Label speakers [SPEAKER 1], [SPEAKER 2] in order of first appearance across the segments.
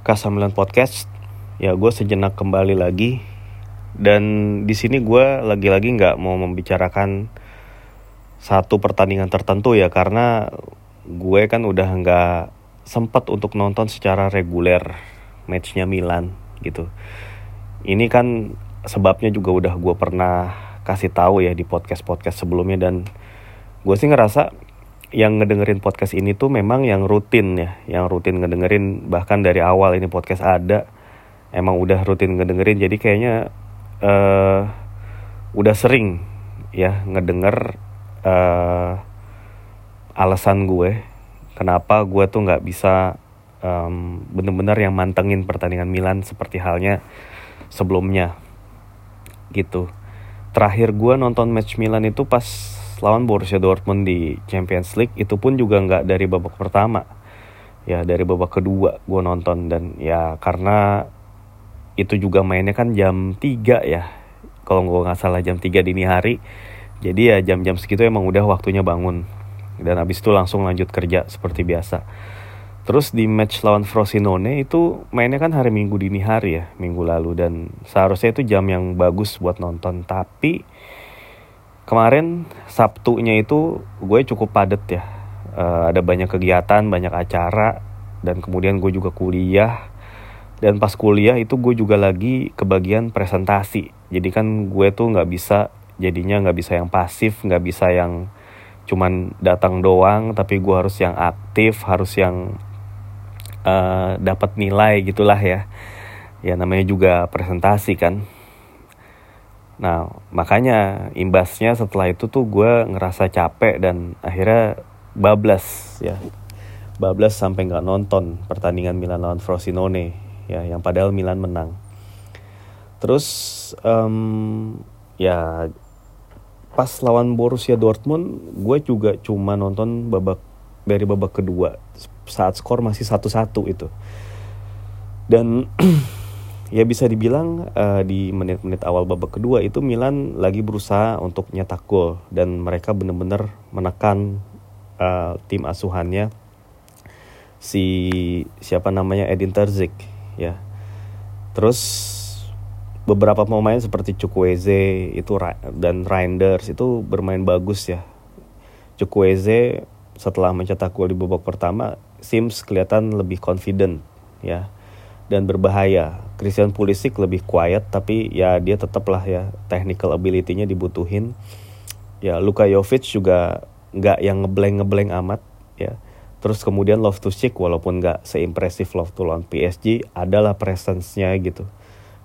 [SPEAKER 1] K9 Podcast. Ya, gue sejenak kembali lagi. Dan di sini gue lagi-lagi nggak mau membicarakan satu pertandingan tertentu ya, karena gue kan udah nggak sempat untuk nonton secara reguler matchnya Milan gitu. Ini kan sebabnya juga udah gue pernah kasih tahu ya di podcast-podcast sebelumnya dan gue sih ngerasa yang ngedengerin podcast ini tuh memang yang rutin ya, yang rutin ngedengerin bahkan dari awal ini podcast ada emang udah rutin ngedengerin jadi kayaknya uh, udah sering ya ngedenger uh, alasan gue kenapa gue tuh nggak bisa um, bener-bener yang mantengin pertandingan Milan seperti halnya sebelumnya gitu. Terakhir gue nonton match Milan itu pas lawan Borussia Dortmund di Champions League itu pun juga nggak dari babak pertama. Ya dari babak kedua gue nonton. Dan ya karena itu juga mainnya kan jam 3 ya. Kalau gue nggak salah jam 3 dini hari. Jadi ya jam-jam segitu emang udah waktunya bangun. Dan habis itu langsung lanjut kerja seperti biasa. Terus di match lawan Frosinone itu mainnya kan hari Minggu dini hari ya minggu lalu. Dan seharusnya itu jam yang bagus buat nonton. Tapi kemarin Sabtunya itu gue cukup padet ya. Uh, ada banyak kegiatan banyak acara dan kemudian gue juga kuliah. Dan pas kuliah itu gue juga lagi kebagian presentasi. Jadi kan gue tuh nggak bisa jadinya nggak bisa yang pasif nggak bisa yang cuman datang doang tapi gue harus yang aktif harus yang uh, dapat nilai gitulah ya. Ya namanya juga presentasi kan Nah, makanya imbasnya setelah itu tuh gue ngerasa capek dan akhirnya bablas ya. Bablas sampai nggak nonton pertandingan Milan lawan Frosinone ya, yang padahal Milan menang. Terus um, ya pas lawan Borussia Dortmund, gue juga cuma nonton babak dari babak kedua saat skor masih satu-satu itu. Dan ya bisa dibilang uh, di menit-menit awal babak kedua itu Milan lagi berusaha untuk nyetak gol dan mereka benar-benar menekan uh, tim asuhannya si siapa namanya Edin Terzic ya. Terus beberapa pemain seperti Chukwueze itu dan Reinders itu bermain bagus ya. Chukwueze setelah mencetak gol di babak pertama Sims kelihatan lebih confident ya dan berbahaya. Christian Pulisic lebih quiet tapi ya dia tetaplah ya technical ability-nya dibutuhin. Ya Luka Jovic juga nggak yang ngeblank ngeblank amat ya. Terus kemudian Love to Cheek walaupun nggak seimpresif Love to lawan PSG adalah presence-nya gitu.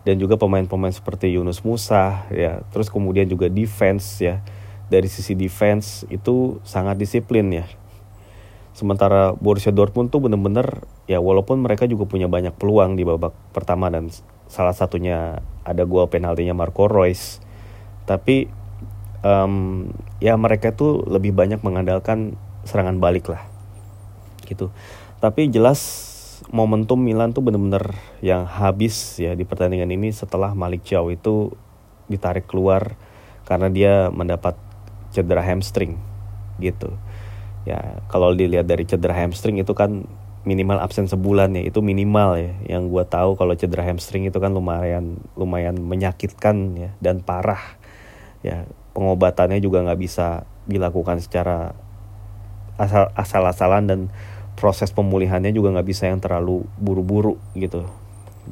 [SPEAKER 1] Dan juga pemain-pemain seperti Yunus Musa ya. Terus kemudian juga defense ya. Dari sisi defense itu sangat disiplin ya Sementara Borussia Dortmund tuh bener-bener ya walaupun mereka juga punya banyak peluang di babak pertama dan salah satunya ada gol penaltinya Marco Reus. Tapi um, ya mereka tuh lebih banyak mengandalkan serangan balik lah. Gitu. Tapi jelas momentum Milan tuh bener-bener yang habis ya di pertandingan ini setelah Malik Chow itu ditarik keluar karena dia mendapat cedera hamstring gitu ya kalau dilihat dari cedera hamstring itu kan minimal absen sebulan ya itu minimal ya. Yang gue tahu kalau cedera hamstring itu kan lumayan lumayan menyakitkan ya dan parah. Ya pengobatannya juga nggak bisa dilakukan secara asal asal-asalan dan proses pemulihannya juga nggak bisa yang terlalu buru-buru gitu.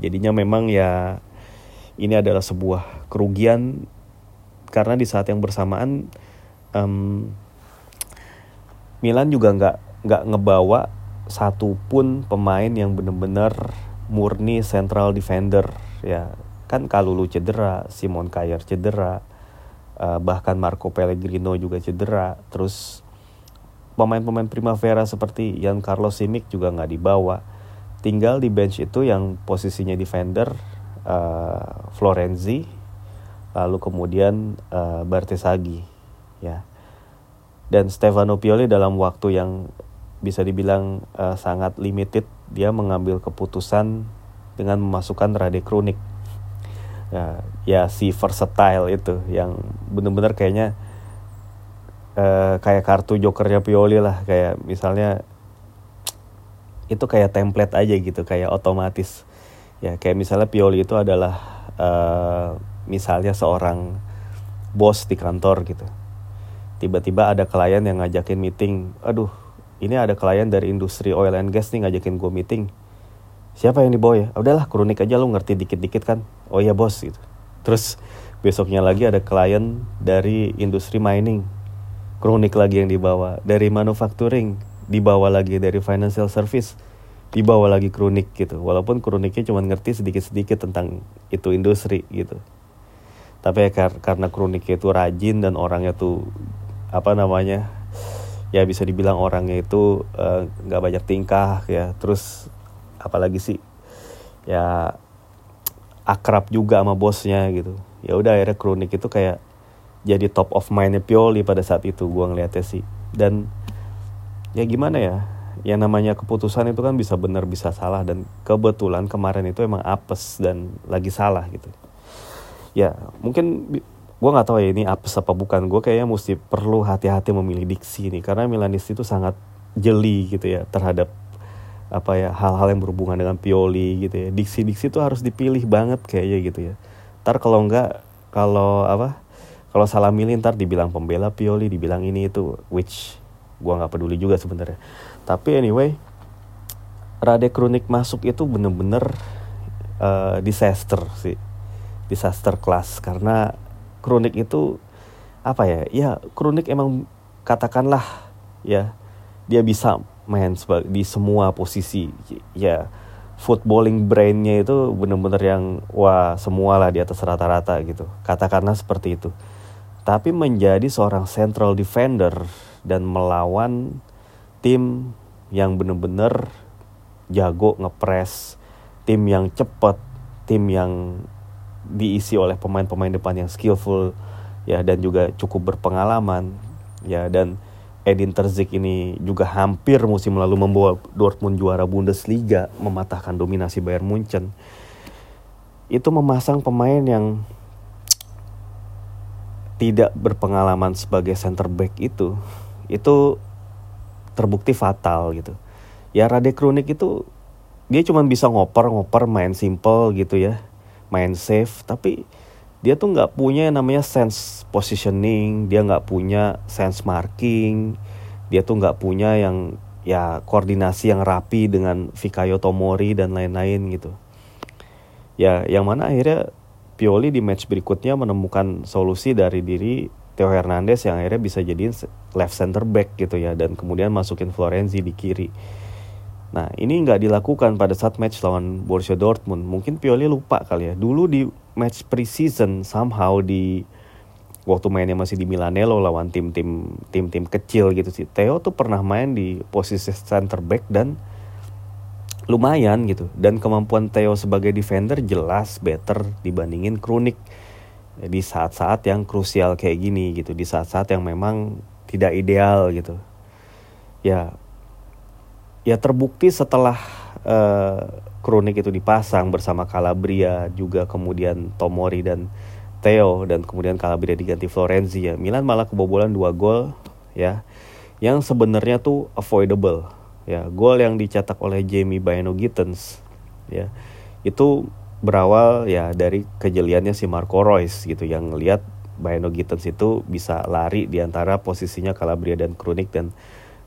[SPEAKER 1] Jadinya memang ya ini adalah sebuah kerugian karena di saat yang bersamaan um, Milan juga nggak nggak ngebawa satupun pemain yang bener-bener murni central defender ya. Kan Kalulu cedera, Simon Kayer cedera, uh, bahkan Marco Pellegrino juga cedera, terus pemain-pemain Primavera seperti Jan Carlos Simic juga nggak dibawa. Tinggal di bench itu yang posisinya defender uh, Florenzi, lalu kemudian uh, Bartesagi, ya dan Stefano Pioli dalam waktu yang bisa dibilang uh, sangat limited dia mengambil keputusan dengan memasukkan Rade Kronik. Ya, ya si versatile itu yang benar-benar kayaknya uh, kayak kartu jokernya Pioli lah. Kayak misalnya itu kayak template aja gitu kayak otomatis. Ya kayak misalnya Pioli itu adalah uh, misalnya seorang bos di kantor gitu tiba-tiba ada klien yang ngajakin meeting. Aduh ini ada klien dari industri oil and gas nih ngajakin gue meeting. Siapa yang dibawa ya? Udahlah kronik aja lu ngerti dikit-dikit kan? Oh iya bos gitu. Terus besoknya lagi ada klien dari industri mining. Kronik lagi yang dibawa. Dari manufacturing dibawa lagi. Dari financial service dibawa lagi kronik gitu. Walaupun kroniknya cuma ngerti sedikit-sedikit tentang itu industri gitu. Tapi ya kar karena kroniknya itu rajin dan orangnya tuh apa namanya ya bisa dibilang orangnya itu eh, nggak uh, banyak tingkah ya. Terus apalagi sih ya akrab juga sama bosnya gitu. Ya udah akhirnya kronik itu kayak jadi top of mindnya Pioli pada saat itu gua ngeliatnya sih. Dan ya gimana ya yang namanya keputusan itu kan bisa benar bisa salah dan kebetulan kemarin itu emang apes dan lagi salah gitu. Ya mungkin gue nggak tahu ya ini apes apa bukan. Gue kayaknya mesti perlu hati-hati memilih diksi nih karena Milanis itu sangat jeli gitu ya terhadap apa ya hal-hal yang berhubungan dengan Pioli gitu ya. Diksi-diksi itu harus dipilih banget kayaknya gitu ya. Ntar kalau enggak kalau apa kalau salah milih ntar dibilang pembela Pioli dibilang ini itu which gue nggak peduli juga sebenarnya. Tapi anyway Rade Kronik masuk itu bener-bener uh, disaster sih. Disaster kelas karena Kronik itu apa ya ya Kronik emang katakanlah ya dia bisa main di semua posisi. Ya footballing brainnya itu bener-bener yang wah semua lah di atas rata-rata gitu. Katakanlah seperti itu. Tapi menjadi seorang central defender dan melawan tim yang bener-bener jago ngepres, tim yang cepet, tim yang diisi oleh pemain-pemain depan yang skillful ya dan juga cukup berpengalaman ya dan Edin Terzic ini juga hampir musim lalu membawa Dortmund juara Bundesliga mematahkan dominasi Bayern Munchen. Itu memasang pemain yang tidak berpengalaman sebagai center back itu itu terbukti fatal gitu. Ya Rade Kronik itu dia cuma bisa ngoper-ngoper main simple gitu ya main safe tapi dia tuh nggak punya yang namanya sense positioning dia nggak punya sense marking dia tuh nggak punya yang ya koordinasi yang rapi dengan Fikayo Tomori dan lain-lain gitu ya yang mana akhirnya Pioli di match berikutnya menemukan solusi dari diri Theo Hernandez yang akhirnya bisa jadi left center back gitu ya dan kemudian masukin Florenzi di kiri. Nah ini nggak dilakukan pada saat match lawan Borussia Dortmund. Mungkin Pioli lupa kali ya. Dulu di match preseason somehow di waktu mainnya masih di Milanello lawan tim-tim tim-tim kecil gitu sih. Theo tuh pernah main di posisi center back dan lumayan gitu. Dan kemampuan Theo sebagai defender jelas better dibandingin Kronik di saat-saat yang krusial kayak gini gitu di saat-saat yang memang tidak ideal gitu ya ya terbukti setelah uh, kronik itu dipasang bersama Calabria juga kemudian Tomori dan Theo dan kemudian Calabria diganti Florenzi ya. Milan malah kebobolan dua gol ya yang sebenarnya tuh avoidable ya. Gol yang dicetak oleh Jamie Bino Gittens ya itu berawal ya dari kejeliannya si Marco Reus gitu. Yang ngelihat Bayano Gittens itu bisa lari di antara posisinya Calabria dan Kronik dan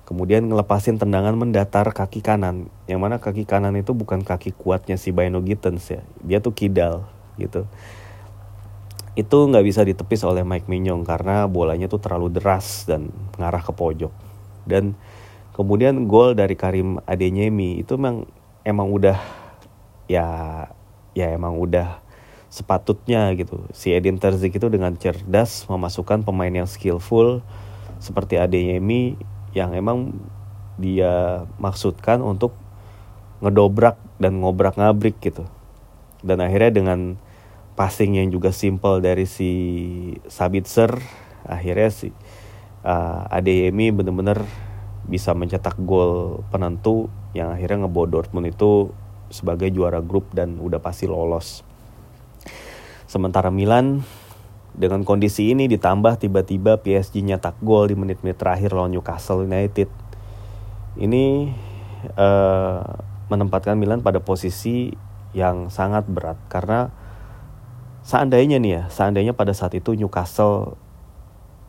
[SPEAKER 1] kemudian ngelepasin tendangan mendatar kaki kanan. Yang mana kaki kanan itu bukan kaki kuatnya si Bayano Gittens ya. Dia tuh kidal gitu. Itu nggak bisa ditepis oleh Mike Mignon karena bolanya tuh terlalu deras dan mengarah ke pojok. Dan kemudian gol dari Karim Adeyemi itu memang emang udah ya ya emang udah sepatutnya gitu. Si Edin Terzic itu dengan cerdas memasukkan pemain yang skillful seperti Adeyemi yang emang dia maksudkan untuk ngedobrak dan ngobrak ngabrik gitu dan akhirnya dengan passing yang juga simple dari si Sabitzer akhirnya si uh, Adeyemi bener-bener bisa mencetak gol penentu yang akhirnya ngebawa Dortmund itu sebagai juara grup dan udah pasti lolos. Sementara Milan dengan kondisi ini ditambah tiba-tiba PSG nyetak gol di menit-menit terakhir lawan Newcastle United. Ini uh, menempatkan Milan pada posisi yang sangat berat karena seandainya nih ya, seandainya pada saat itu Newcastle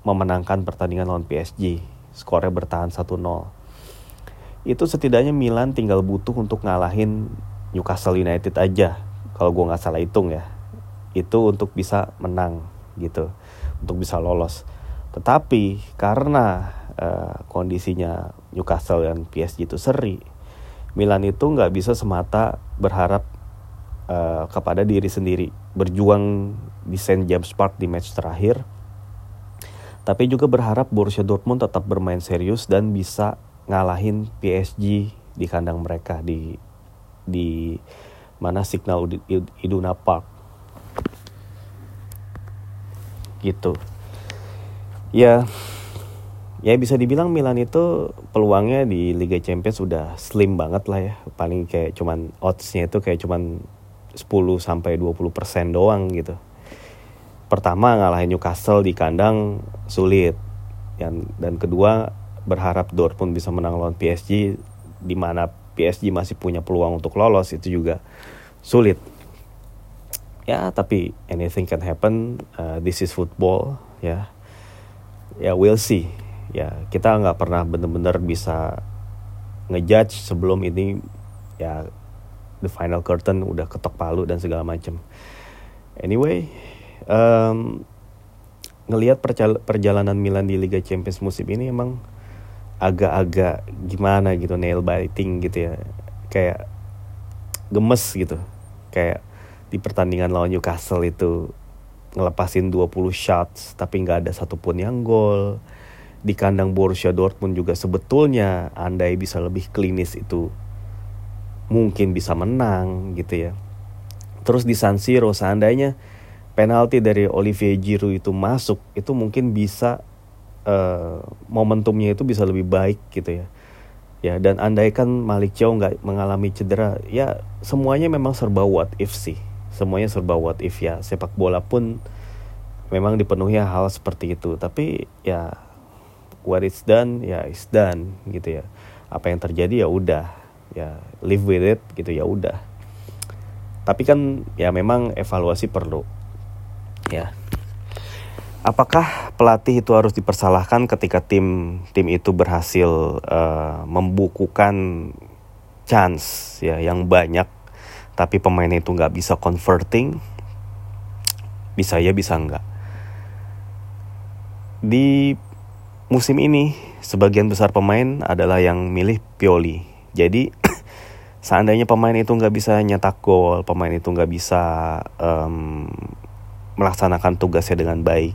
[SPEAKER 1] memenangkan pertandingan lawan PSG, skornya bertahan 1-0. Itu setidaknya Milan tinggal butuh untuk ngalahin Newcastle United aja kalau gue nggak salah hitung ya itu untuk bisa menang gitu untuk bisa lolos. Tetapi karena uh, kondisinya Newcastle dan PSG itu seri Milan itu nggak bisa semata berharap uh, kepada diri sendiri berjuang di Saint James Park di match terakhir tapi juga berharap Borussia Dortmund tetap bermain serius dan bisa ngalahin PSG di kandang mereka di di mana Signal Iduna Park gitu. Ya ya bisa dibilang Milan itu peluangnya di Liga Champions sudah slim banget lah ya. Paling kayak cuman oddsnya itu kayak cuman 10 sampai 20 persen doang gitu. Pertama ngalahin Newcastle di kandang sulit. Dan dan kedua berharap Dortmund bisa menang lawan PSG di mana PSG masih punya peluang untuk lolos itu juga sulit ya tapi anything can happen. Uh, this is football ya. Ya we'll see. Ya kita nggak pernah bener-bener bisa ngejudge sebelum ini ya the final curtain udah ketok palu dan segala macam anyway um, ngelihat perjalanan Milan di Liga Champions musim ini emang agak-agak gimana gitu nail biting gitu ya. Kayak gemes gitu. Kayak di pertandingan lawan Newcastle itu ngelepasin 20 shots tapi nggak ada satupun yang gol. Di kandang Borussia Dortmund juga sebetulnya andai bisa lebih klinis itu mungkin bisa menang gitu ya. Terus di San Siro seandainya penalti dari Olivier Giroud itu masuk itu mungkin bisa uh, momentumnya itu bisa lebih baik gitu ya. Ya dan andaikan Malik Chow nggak mengalami cedera ya semuanya memang serba what if sih semuanya serba what if ya. Sepak bola pun memang dipenuhi hal seperti itu. Tapi ya what is done ya is done gitu ya. Apa yang terjadi ya udah. Ya live with it gitu ya udah. Tapi kan ya memang evaluasi perlu. Ya. Apakah pelatih itu harus dipersalahkan ketika tim tim itu berhasil uh, membukukan chance ya yang banyak tapi pemain itu nggak bisa converting bisa ya bisa nggak di musim ini sebagian besar pemain adalah yang milih Pioli jadi seandainya pemain itu nggak bisa nyetak gol pemain itu nggak bisa um, melaksanakan tugasnya dengan baik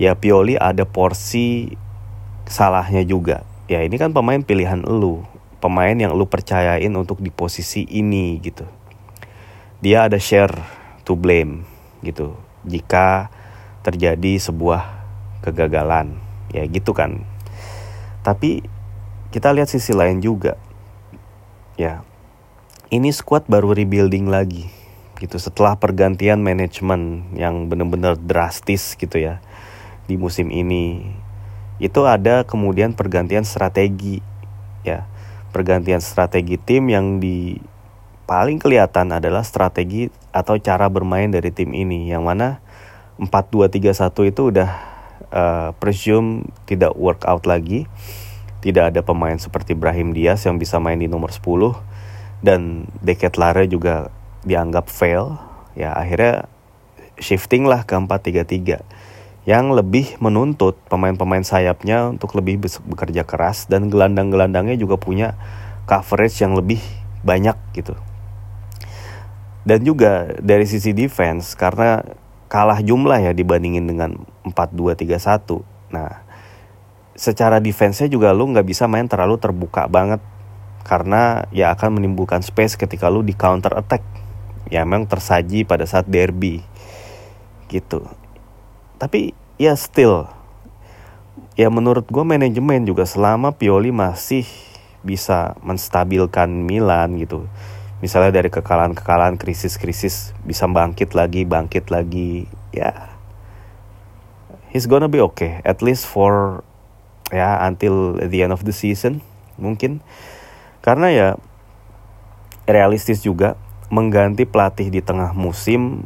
[SPEAKER 1] ya Pioli ada porsi salahnya juga. Ya ini kan pemain pilihan lu, pemain yang lu percayain untuk di posisi ini gitu. Dia ada share to blame gitu. Jika terjadi sebuah kegagalan, ya gitu kan. Tapi kita lihat sisi lain juga. Ya. Ini squad baru rebuilding lagi gitu setelah pergantian manajemen yang benar-benar drastis gitu ya di musim ini itu ada kemudian pergantian strategi ya pergantian strategi tim yang di paling kelihatan adalah strategi atau cara bermain dari tim ini yang mana 4-2-3-1 itu udah uh, presume tidak work out lagi tidak ada pemain seperti Brahim Diaz yang bisa main di nomor 10 dan Deket Lare juga dianggap fail ya akhirnya shifting lah ke 4-3-3 yang lebih menuntut pemain-pemain sayapnya untuk lebih bekerja keras dan gelandang-gelandangnya juga punya coverage yang lebih banyak gitu. Dan juga dari sisi defense karena kalah jumlah ya dibandingin dengan 4-2-3-1. Nah, secara defense-nya juga lu nggak bisa main terlalu terbuka banget karena ya akan menimbulkan space ketika lu di counter attack. Ya memang tersaji pada saat derby gitu tapi ya still ya menurut gue manajemen juga selama Pioli masih bisa menstabilkan Milan gitu misalnya dari kekalahan-kekalahan krisis-krisis bisa bangkit lagi bangkit lagi ya. He's gonna be okay at least for ya until the end of the season mungkin. Karena ya realistis juga mengganti pelatih di tengah musim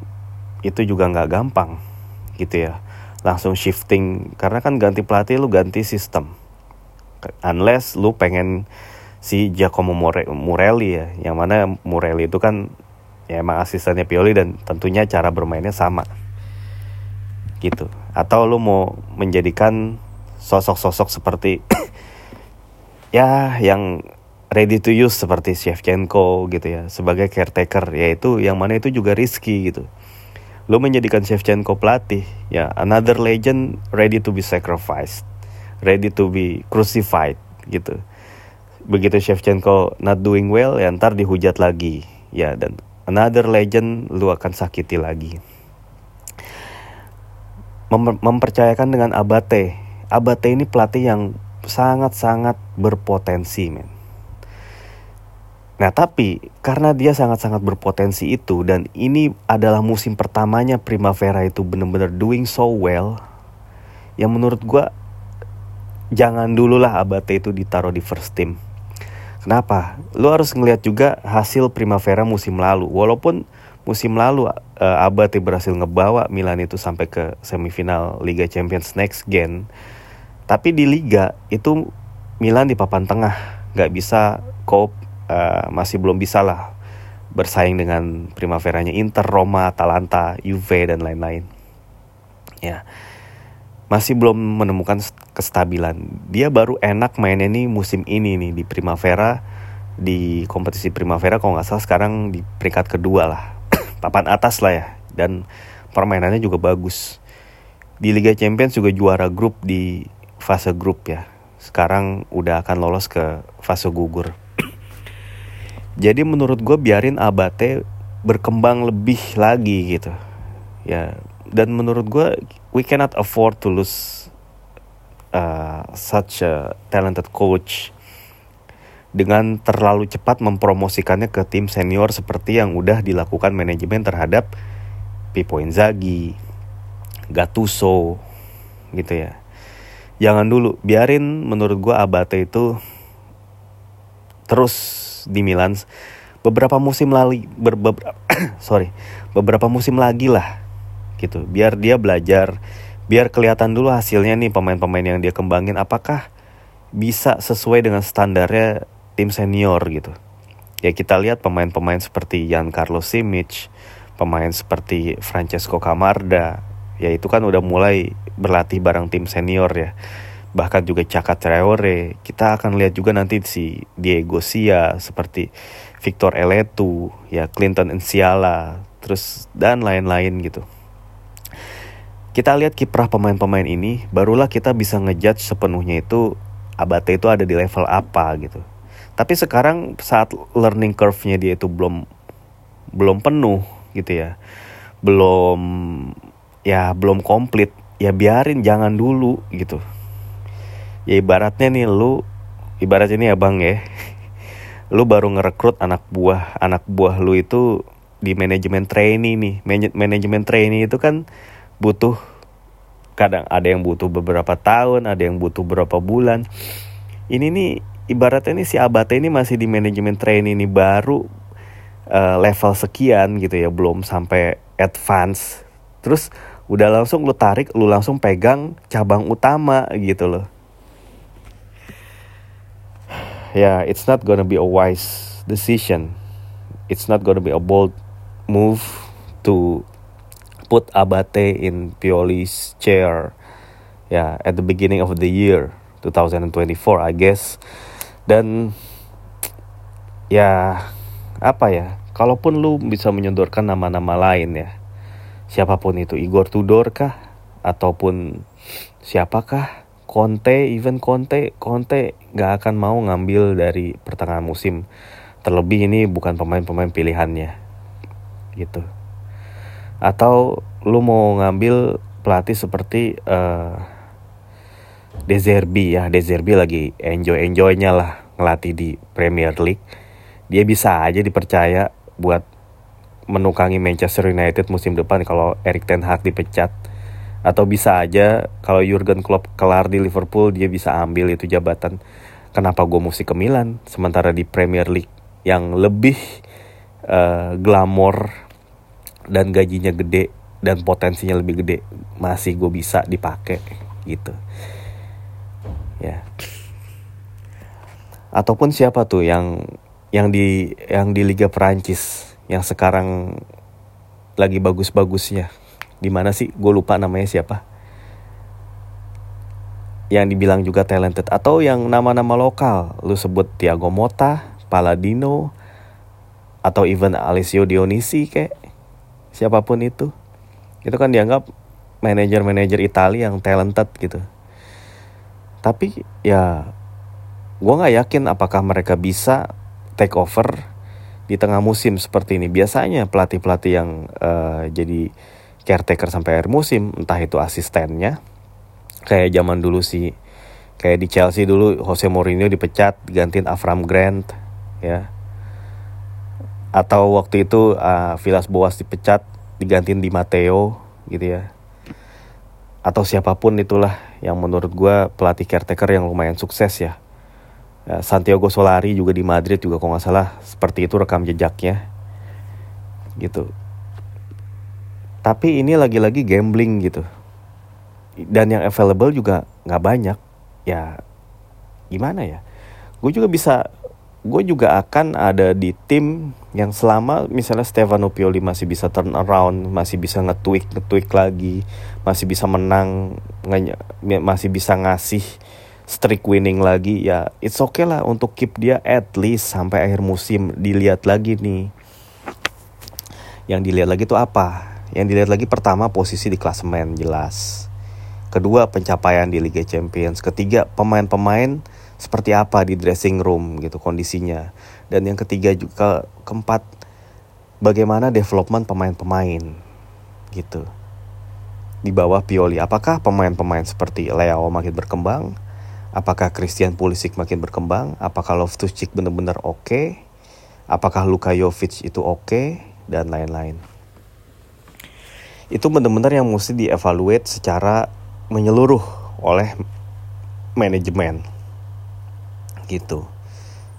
[SPEAKER 1] itu juga nggak gampang gitu ya. Langsung shifting karena kan ganti pelatih lu ganti sistem. Unless lu pengen si Giacomo Morelli ya yang mana Morelli itu kan ya emang asistennya Pioli dan tentunya cara bermainnya sama. Gitu. Atau lu mau menjadikan sosok-sosok seperti ya yang ready to use seperti Shevchenko gitu ya sebagai caretaker. Yaitu yang mana itu juga risky gitu. Lu menjadikan Shevchenko pelatih ya another legend ready to be sacrificed ready to be crucified gitu begitu Shevchenko not doing well ya ntar dihujat lagi. Ya dan another legend lu akan sakiti lagi. Mem mempercayakan dengan Abate. Abate ini pelatih yang sangat-sangat berpotensi men. Nah tapi karena dia sangat-sangat berpotensi itu dan ini adalah musim pertamanya Primavera itu benar-benar doing so well, yang menurut gue jangan dulu lah Abate itu ditaruh di first team. Kenapa? Lu harus ngelihat juga hasil Primavera musim lalu. Walaupun musim lalu uh, Abate berhasil ngebawa Milan itu sampai ke semifinal Liga Champions next gen. Tapi di Liga itu Milan di papan tengah, nggak bisa cope, uh, masih belum bisa lah bersaing dengan Primaveranya Inter, Roma, Atalanta, Juve dan lain-lain. Ya masih belum menemukan kestabilan. Dia baru enak mainnya nih musim ini nih di Primavera di kompetisi Primavera kalau nggak salah sekarang di peringkat kedua lah, papan atas lah ya dan permainannya juga bagus. Di Liga Champions juga juara grup di fase grup ya. Sekarang udah akan lolos ke fase gugur. Jadi menurut gue biarin Abate berkembang lebih lagi gitu. Ya dan menurut gue we cannot afford to lose uh, such a talented coach dengan terlalu cepat mempromosikannya ke tim senior seperti yang udah dilakukan manajemen terhadap Pippo Inzaghi, Gattuso, gitu ya. Jangan dulu, biarin menurut gue Abate itu terus di Milan beberapa musim lagi ber, beberapa sorry beberapa musim lagi lah gitu. Biar dia belajar biar kelihatan dulu hasilnya nih pemain-pemain yang dia kembangin. Apakah bisa sesuai dengan standarnya tim senior gitu? Ya kita lihat pemain-pemain seperti Jan Carlos Simic pemain seperti Francesco Camarda ya itu kan udah mulai berlatih bareng tim senior ya. Bahkan juga Caka Traore. Kita akan lihat juga nanti si Diego Sia seperti Victor Eletu ya Clinton Enciala terus dan lain-lain gitu kita lihat kiprah pemain-pemain ini, barulah kita bisa ngejudge sepenuhnya itu Abate itu ada di level apa gitu. Tapi sekarang saat learning curve-nya dia itu belum belum penuh gitu ya. Belum ya belum komplit, ya biarin jangan dulu gitu. Ya ibaratnya nih lu ibarat ini ya Bang ya. Lu baru ngerekrut anak buah, anak buah lu itu di manajemen trainee nih. Manajemen trainee itu kan butuh kadang ada yang butuh beberapa tahun, ada yang butuh beberapa bulan. Ini nih ibaratnya nih si Abate ini masih di manajemen training ini baru uh, level sekian gitu ya, belum sampai advance. Terus udah langsung lu tarik, lu langsung pegang cabang utama gitu loh. Ya, yeah, it's not gonna be a wise decision. It's not gonna be a bold move to put Abate in Pioli's chair ya yeah, at the beginning of the year 2024 I guess. Dan ya apa ya kalaupun lu bisa menyodorkan nama-nama lain ya siapa pun itu Igor Tudor kah ataupun siapakah Conte even Conte Conte gak akan mau ngambil dari pertengahan musim. Terlebih ini bukan pemain-pemain pilihannya gitu atau lu mau ngambil pelatih seperti uh, Dezerbi ya. Dezerbi lagi enjoy enjoynya lah ngelatih di Premier League. Dia bisa aja dipercaya buat menukangi Manchester United musim depan kalau Erik Ten Hag dipecat. Atau bisa aja kalau Jurgen Klopp kelar di Liverpool dia bisa ambil itu jabatan. Kenapa gue mesti ke Milan? Sementara di Premier League yang lebih uh, glamor dan gajinya gede dan potensinya lebih gede masih gue bisa dipakai gitu. Ya. Ataupun siapa tuh yang yang di yang di Liga Perancis yang sekarang lagi bagus-bagusnya? Di mana sih? Gue lupa namanya siapa. Yang dibilang juga talented. Atau yang nama-nama lokal. Lu sebut Tiago Mota, Paladino atau even Alessio Dionisi kayak siapa pun itu. Itu kan dianggap manajer-manajer Italia yang talented gitu. Tapi ya gue nggak yakin apakah mereka bisa take over di tengah musim seperti ini. Biasanya pelatih-pelatih yang uh, jadi caretaker sampai akhir musim entah itu asistennya kayak zaman dulu sih kayak di Chelsea dulu Jose Mourinho dipecat digantiin Avram Grant ya atau waktu itu uh, Villas Boas dipecat digantiin Di Matteo gitu ya. Atau siapa pun itulah yang menurut gue pelatih caretaker yang lumayan sukses ya. ya Santiago Solari juga di Madrid juga kok nggak salah seperti itu rekam jejaknya. Gitu. Tapi ini lagi-lagi gambling gitu. Dan yang available juga nggak banyak. Ya gimana ya? Gue juga bisa gue juga akan ada di tim yang selama misalnya Stefano Pioli masih bisa turn around masih bisa nge-tweak nge-tweak lagi masih bisa menang masih bisa ngasih streak winning lagi ya it's okay lah untuk keep dia at least sampai akhir musim. Dilihat lagi nih. Yang dilihat lagi tuh apa? Yang dilihat lagi pertama posisi di klasemen jelas. Kedua pencapaian di Liga Champions, ketiga pemain-pemain seperti apa di dressing room gitu kondisinya. Dan yang ketiga juga keempat bagaimana development pemain-pemain gitu. Di bawah Pioli, apakah pemain-pemain seperti Leo makin berkembang? Apakah Christian Pulisic makin berkembang? Apakah Loftus-Cheek benar-benar oke? Okay? Apakah Luka Jovic itu oke? Okay? Dan lain-lain. Itu benar-benar yang mesti dievaluate secara menyeluruh oleh manajemen gitu.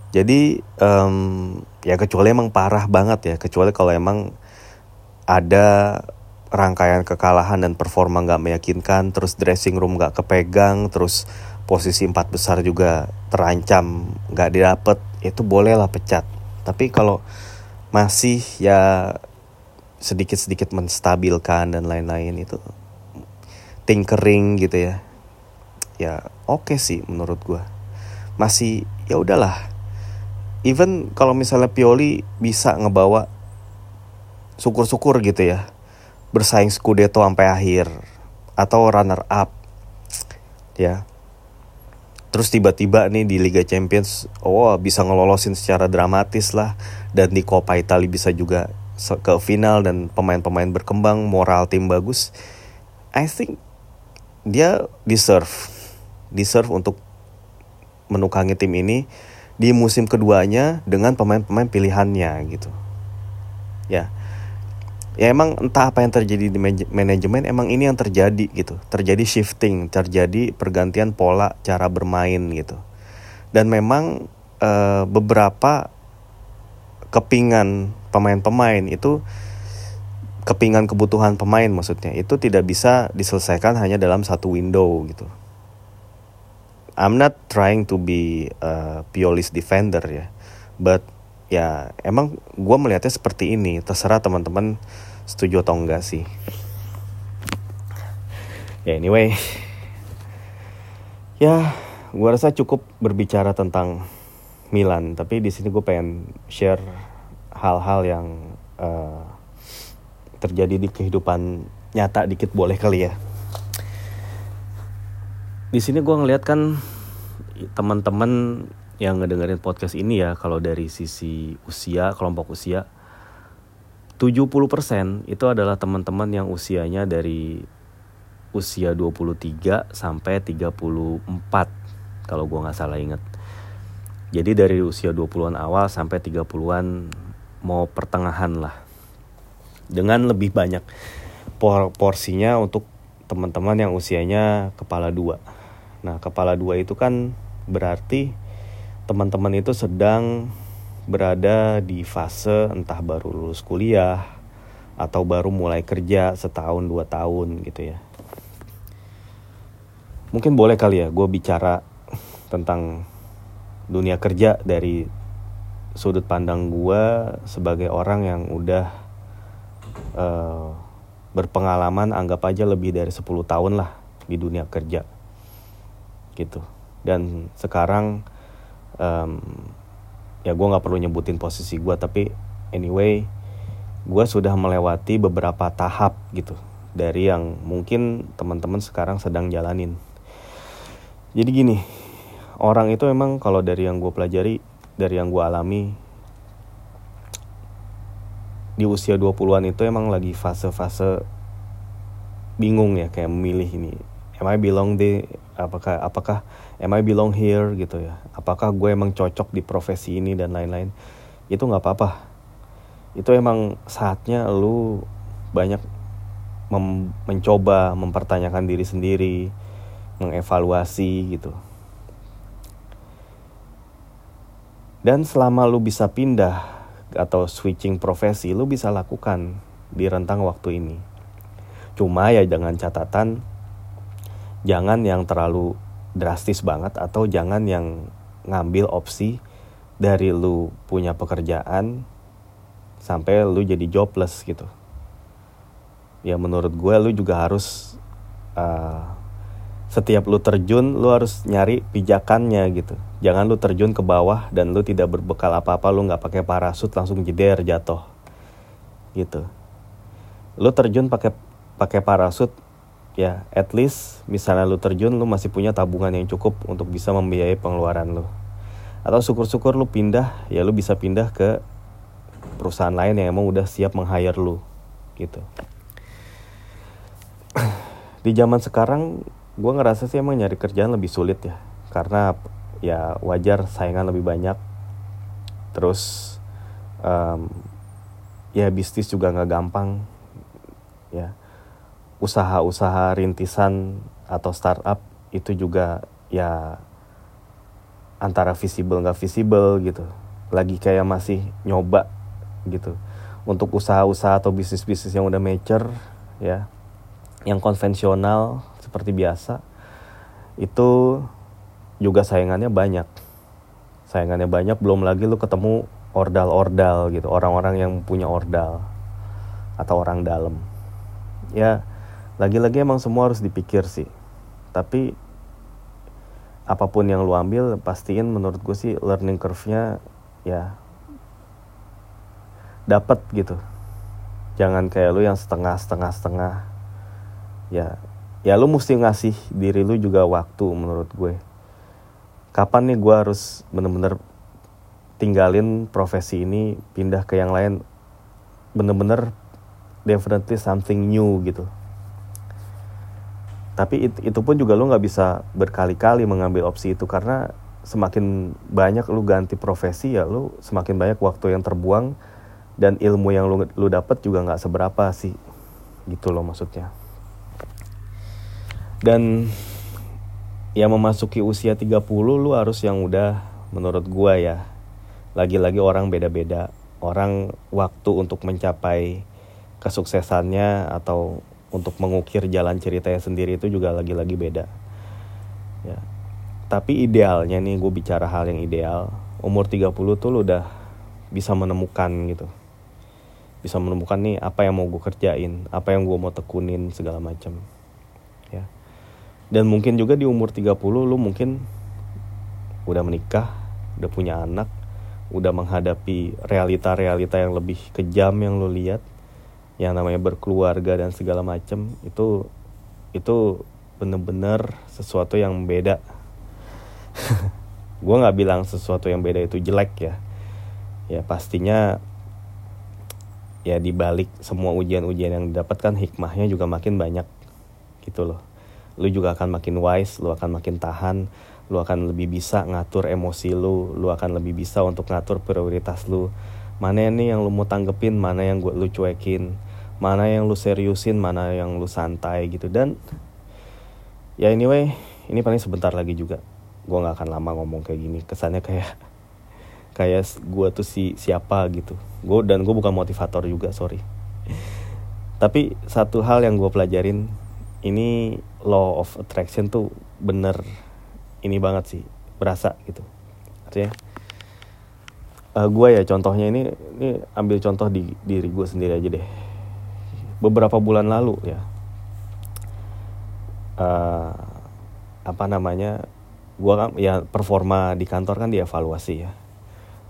[SPEAKER 1] Jadi um, ya kecuali emang parah banget ya kecuali kalau emang ada rangkaian kekalahan dan performa nggak meyakinkan terus dressing room nggak kepegang terus posisi empat besar juga terancam nggak didapet itu bolehlah pecat. Tapi kalau masih ya sedikit-sedikit menstabilkan dan lain-lain itu tinkering gitu ya. Ya oke okay sih menurut gue masih ya udahlah. Even kalau misalnya Pioli bisa ngebawa syukur-syukur gitu ya bersaing Scudetto sampai akhir atau runner up ya. Terus tiba-tiba nih di Liga Champions oh bisa ngelolosin secara dramatis lah. Dan di Coppa Italia bisa juga ke final dan pemain-pemain berkembang moral tim bagus. I think dia deserve deserve untuk menukangi tim ini di musim keduanya dengan pemain-pemain pilihannya gitu. Ya. Ya emang entah apa yang terjadi di manajemen emang ini yang terjadi gitu. Terjadi shifting terjadi pergantian pola cara bermain gitu. Dan memang e, beberapa kepingan pemain-pemain itu kepingan kebutuhan pemain maksudnya itu tidak bisa diselesaikan hanya dalam satu window gitu. I'm not trying to be a Piolis defender ya, but ya emang gue melihatnya seperti ini. Terserah teman-teman setuju atau enggak sih. Ya anyway, ya gue rasa cukup berbicara tentang Milan. Tapi di sini gue pengen share hal-hal yang uh, terjadi di kehidupan nyata dikit boleh kali ya. Di sini gue ngeliat kan teman-teman yang ngedengerin podcast ini ya kalau dari sisi usia kelompok usia 70% itu adalah teman-teman yang usianya dari usia 23 sampai 34 kalau gue nggak salah inget. Jadi dari usia 20-an awal sampai 30-an mau pertengahan lah dengan lebih banyak por porsinya untuk teman-teman yang usianya kepala dua. Nah, kepala dua itu kan berarti teman-teman itu sedang berada di fase entah baru lulus kuliah atau baru mulai kerja setahun dua tahun gitu ya. Mungkin boleh kali ya gue bicara tentang dunia kerja dari sudut pandang gue sebagai orang yang udah uh, berpengalaman anggap aja lebih dari 10 tahun lah di dunia kerja gitu. Dan sekarang um, ya gue nggak perlu nyebutin posisi gue tapi anyway gue sudah melewati beberapa tahap gitu dari yang mungkin teman-teman sekarang sedang jalanin. Jadi gini orang itu emang kalau dari yang gue pelajari dari yang gue alami di usia 20-an itu emang lagi fase-fase bingung ya kayak memilih ini am I belong di apakah apakah am I belong here gitu ya apakah gue emang cocok di profesi ini dan lain-lain itu nggak apa-apa itu emang saatnya lu banyak mem mencoba mempertanyakan diri sendiri mengevaluasi gitu. Dan selama lu bisa pindah atau switching profesi, lu bisa lakukan di rentang waktu ini. Cuma ya dengan catatan jangan yang terlalu drastis banget atau jangan yang ngambil opsi dari lu punya pekerjaan sampai lu jadi jobless gitu. Ya menurut gue lu juga harus uh, setiap lu terjun lu harus nyari pijakannya gitu jangan lu terjun ke bawah dan lu tidak berbekal apa-apa lu nggak pakai parasut langsung jeder jatuh gitu lu terjun pakai pakai parasut ya at least misalnya lu terjun lu masih punya tabungan yang cukup untuk bisa membiayai pengeluaran lu. Atau syukur-syukur lu pindah ya lu bisa pindah ke perusahaan lain yang emang udah siap meng-hire lu gitu. Di zaman sekarang gue ngerasa sih emang nyari kerjaan lebih sulit ya. Karena ya wajar saingan lebih banyak. Terus um, ya bisnis juga nggak gampang ya usaha-usaha rintisan atau startup itu juga ya antara visible nggak visible gitu. Lagi kayak masih nyoba gitu. Untuk usaha-usaha atau bisnis-bisnis yang udah mature ya yang konvensional seperti biasa itu juga saingannya banyak. Saingannya banyak belum lagi lu ketemu ordal-ordal gitu. Orang-orang yang punya ordal atau orang dalam. Ya lagi-lagi emang semua harus dipikir sih. Tapi apa pun yang lu ambil pastiin menurut gue sih learning curve-nya ya dapat gitu. Jangan kayak lu yang setengah setengah setengah. Ya ya lu mesti ngasih diri lu juga waktu menurut gue. Kapan nih gue harus bener-bener tinggalin profesi ini pindah ke yang lain? Bener-bener definitely something new gitu tapi it, itu pun juga lu nggak bisa berkali-kali mengambil opsi itu karena semakin banyak lu ganti profesi ya lu semakin banyak waktu yang terbuang dan ilmu yang lu lu dapat juga nggak seberapa sih. Gitu loh maksudnya. Dan ya memasuki usia 30 lu harus yang udah menurut gua ya. Lagi-lagi orang beda-beda. Orang waktu untuk mencapai kesuksesannya atau untuk mengukir jalan ceritanya sendiri itu juga lagi-lagi beda. Ya. Tapi idealnya nih gue bicara hal yang ideal umur 30 tuh lu udah bisa menemukan gitu. Bisa menemukan nih apa yang mau gue kerjain apa yang gue mau tekunin segala macam. Ya. Dan mungkin juga di umur 30 lu mungkin udah menikah udah punya anak udah menghadapi realita-realita yang lebih kejam yang lu lihat yang namanya berkeluarga dan segala macem itu itu bener-bener sesuatu yang beda. Gue nggak bilang sesuatu yang beda itu jelek ya. Ya pastinya ya dibalik semua ujian-ujian yang didapatkan hikmahnya juga makin banyak gitu loh. Lu juga akan makin wise, lu akan makin tahan, lu akan lebih bisa ngatur emosi lu, lu akan lebih bisa untuk ngatur prioritas lu. Mana ini yang lu mau tanggepin, mana yang gua lu cuekin, mana yang lu seriusin, mana yang lu santai gitu. Dan ya anyway, ini paling sebentar lagi juga. gue nggak akan lama ngomong kayak gini. Kesannya kayak kayak gue tuh si siapa gitu. Gue dan gue bukan motivator juga sorry. Tapi satu hal yang gue pelajarin ini law of attraction tuh bener ini banget sih. Berasa gitu. Artinya uh, gue ya contohnya ini ini ambil contoh di diri gue sendiri aja deh beberapa bulan lalu ya. Uh, apa namanya gue kan ya performa di kantor kan dievaluasi ya.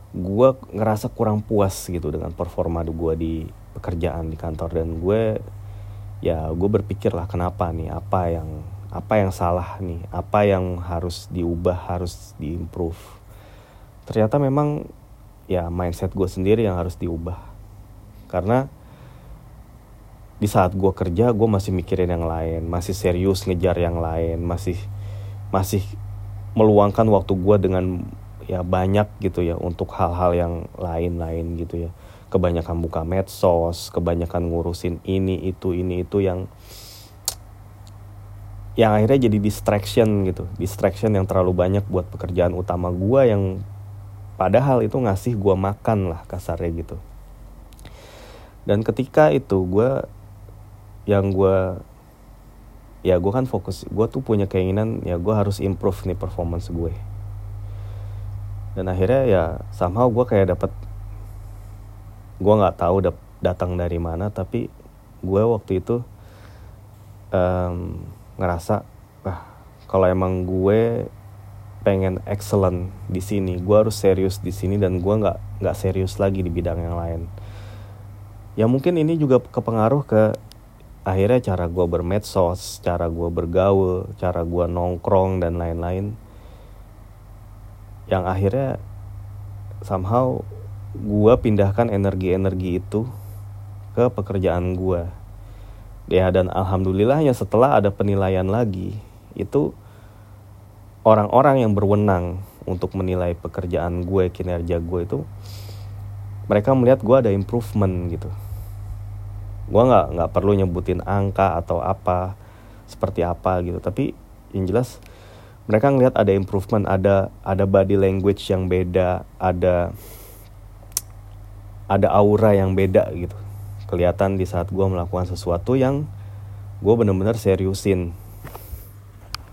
[SPEAKER 1] Gue ngerasa kurang puas gitu dengan performa gue di pekerjaan di kantor. Dan gue ya gue berpikir lah kenapa nih? Apa yang apa yang salah nih? Apa yang harus diubah harus diimprove? Ternyata memang ya mindset gue sendiri yang harus diubah. Karena di saat gue kerja gue masih mikirin yang lain masih serius ngejar yang lain masih masih meluangkan waktu gue dengan ya banyak gitu ya untuk hal-hal yang lain-lain gitu ya. Kebanyakan buka medsos kebanyakan ngurusin ini itu ini itu yang yang akhirnya jadi distraction gitu. Distraction yang terlalu banyak buat pekerjaan utama gue yang padahal itu ngasih gue makan lah kasarnya gitu. Dan ketika itu gue yang gue ya gue kan fokus gue tuh punya keinginan ya gue harus improve nih performance gue. Dan akhirnya ya somehow gue kayak dapet gue nggak tahu dap datang dari mana tapi gue waktu itu um, ngerasa ah kalau emang gue pengen excellent di sini gue harus serius di sini dan gue nggak nggak serius lagi di bidang yang lain. Ya mungkin ini juga kepengaruh ke akhirnya cara gue bermedsos cara gue bergaul cara gue nongkrong dan lain-lain. Yang akhirnya somehow gue pindahkan energi-energi itu ke pekerjaan gue ya dan alhamdulillahnya setelah ada penilaian lagi itu orang-orang yang berwenang untuk menilai pekerjaan gue kinerja gue itu mereka melihat gue ada improvement gitu gue nggak nggak perlu nyebutin angka atau apa seperti apa gitu. Tapi yang jelas mereka ngelihat ada improvement ada ada body language yang beda ada ada aura yang beda gitu. Kelihatan di saat gue melakukan sesuatu yang gue bener-bener seriusin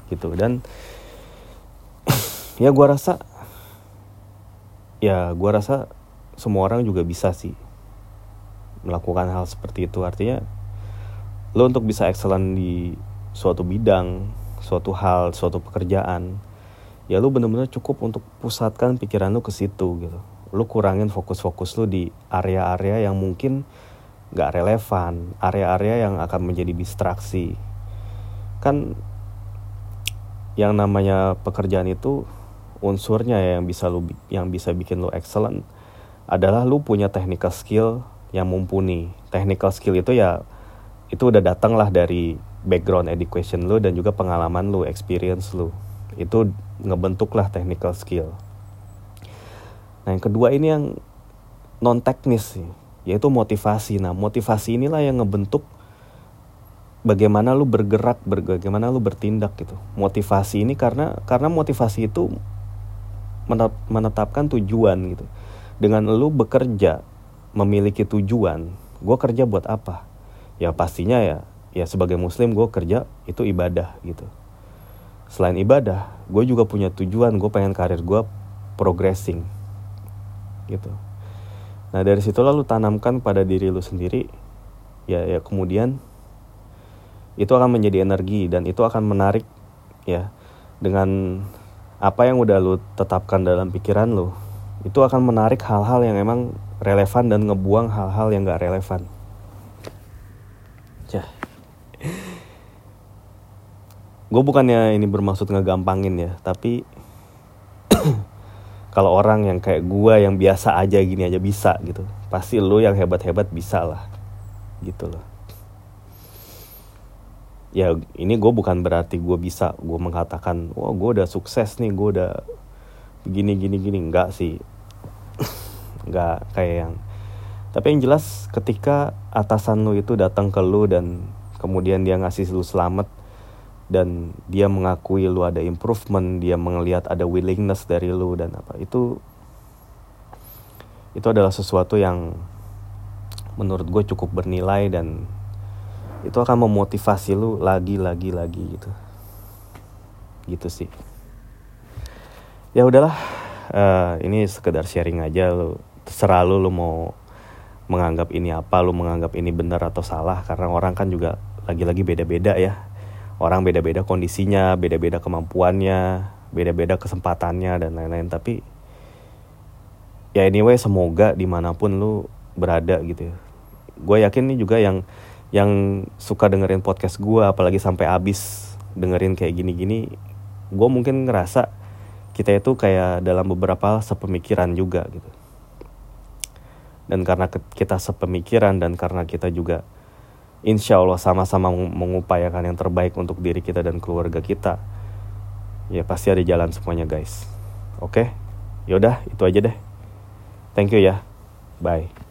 [SPEAKER 1] gitu. Dan ya gue rasa ya gue rasa semua orang juga bisa sih melakukan hal seperti itu artinya lo untuk bisa excellent di suatu bidang suatu hal, suatu pekerjaan, ya lu bener-bener cukup untuk pusatkan pikiran lu ke situ gitu. Lu kurangin fokus-fokus lu di area-area yang mungkin gak relevan, area-area yang akan menjadi distraksi. Kan yang namanya pekerjaan itu unsurnya ya yang bisa lu yang bisa bikin lu excellent adalah lu punya technical skill yang mumpuni. Technical skill itu ya itu udah datang lah dari background education lu dan juga pengalaman lu, experience lu. Itu ngebentuk lah technical skill. Nah yang kedua ini yang non teknis sih, yaitu motivasi. Nah motivasi inilah yang ngebentuk bagaimana lu bergerak, bagaimana lu bertindak gitu. Motivasi ini karena karena motivasi itu menetapkan tujuan gitu. Dengan lu bekerja memiliki tujuan, gue kerja buat apa? Ya pastinya ya ya sebagai muslim gue kerja itu ibadah gitu. Selain ibadah gue juga punya tujuan gue pengen karir gue progressing gitu. Nah dari situ lalu tanamkan pada diri lu sendiri ya ya kemudian itu akan menjadi energi dan itu akan menarik ya. Dengan apa yang udah lu tetapkan dalam pikiran lu itu akan menarik hal-hal yang emang relevan dan ngebuang hal-hal yang gak relevan. Cah. Gue bukannya ini bermaksud ngegampangin ya tapi kalau orang yang kayak gue yang biasa aja gini aja bisa gitu pasti lo yang hebat-hebat bisa lah gitu loh. Ya ini gue bukan berarti gue bisa gue mengatakan wah gue udah sukses nih gue udah gini gini gini. Enggak sih enggak kayak yang tapi yang jelas ketika atasan lu itu datang ke lu dan kemudian dia ngasih lu selamat dan dia mengakui lu ada improvement dia melihat ada willingness dari lu dan apa itu itu adalah sesuatu yang menurut gue cukup bernilai dan itu akan memotivasi lu lagi lagi lagi gitu. Gitu sih. Ya udahlah uh, ini sekedar sharing aja lu terserah lu lu mau menganggap ini apa lu menganggap ini benar atau salah. Karena orang kan juga lagi-lagi beda-beda ya. Orang beda-beda kondisinya beda-beda kemampuannya beda-beda kesempatannya dan lain-lain. Tapi ya anyway semoga di mana pun lu berada gitu ya. Gue yakin nih juga yang yang suka dengerin podcast gue apalagi sampai abis dengerin kayak gini-gini gue mungkin ngerasa kita itu kayak dalam beberapa sepemikiran juga gitu dan karena kita sepemikiran dan karena kita juga insya Allah sama-sama mengupayakan yang terbaik untuk diri kita dan keluarga kita ya pasti ada jalan semuanya guys. Oke? Yaudah itu aja deh. Thank you ya. Bye